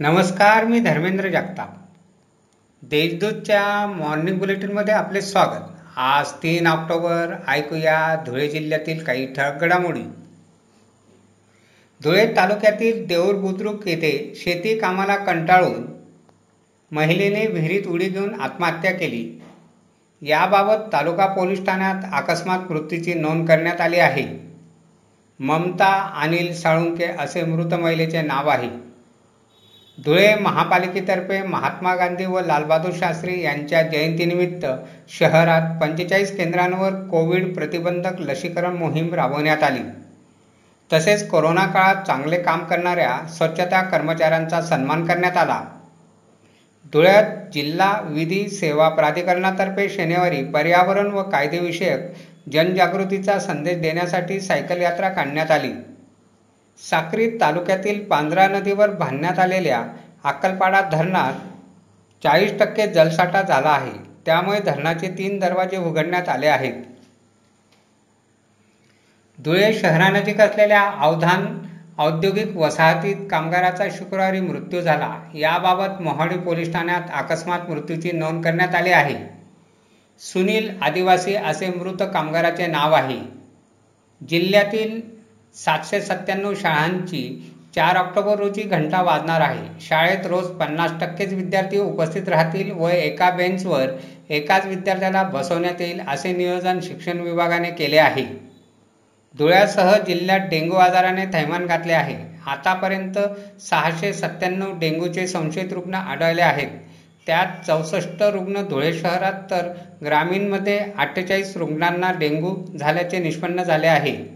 नमस्कार मी धर्मेंद्र जगताप. देशदूतच्या मॉर्निंग बुलेटिनमध्ये आपले स्वागत. आज तीन ऑक्टोबर ऐकूया धुळे जिल्ह्यातील काही ठळक घडामोडी. धुळे तालुक्यातील देऊर बुद्रुक येथे शेती कामाला कंटाळून महिलेने विहिरीत उडी घेऊन आत्महत्या केली. याबाबत तालुका पोलीस ठाण्यात अकस्मात मृत्यूची नोंद करण्यात आली आहे. ममता अनिल साळुंके असे मृत महिलेचे नाव आहे. धुळे महापालिकेतर्फे महात्मा गांधी व लालबहादूर शास्त्री यांच्या जयंतीनिमित्त शहरात पंचेचाळीस केंद्रांवर कोविड प्रतिबंधक लसीकरण मोहीम राबवण्यात आली. तसेच कोरोना काळात चांगले काम करणाऱ्या स्वच्छता कर्मचाऱ्यांचा सन्मान करण्यात आला. धुळ्यात जिल्हा विधी सेवा प्राधिकरणातर्फे शनिवारी पर्यावरण व कायदेविषयक जनजागृतीचा संदेश देण्यासाठी सायकल यात्रा काढण्यात आली. साक्री तालुक्यातील पांढरा नदीवर बांधण्यात आलेल्या अक्कलपाडा धरणात चाळीस टक्के जलसाठा झाला आहे. त्यामुळे धरणाचे तीन दरवाजे उघडण्यात आले आहेत. धुळे शहरानजीक असलेल्या अवधान औद्योगिक वसाहतीत कामगाराचा शुक्रवारी मृत्यू झाला. याबाबत मोहाडी पोलीस ठाण्यात अकस्मात मृत्यूची नोंद करण्यात आली आहे. सुनील आदिवासी असे मृत कामगाराचे नाव आहे. जिल्ह्यातील सातशे सत्त्याण्णव शाळांची चार ऑक्टोबर रोजी घंटा वाजणार आहे. शाळेत रोज पन्नास टक्केच विद्यार्थी उपस्थित राहतील व एका बेंचवर एकाच विद्यार्थ्याला बसवण्यात येईल असे नियोजन शिक्षण विभागाने केले आहे. धुळ्यासह जिल्ह्यात डेंग्यू आजाराने थैमान घातले आहे. आतापर्यंत सहाशे सत्त्याण्णव डेंग्यूचे संशयित रुग्ण आढळले आहेत. त्यात चौसष्ट रुग्ण धुळे शहरात तर ग्रामीणमध्ये अठ्ठेचाळीस रुग्णांना डेंग्यू झाल्याचे निष्पन्न झाले आहे.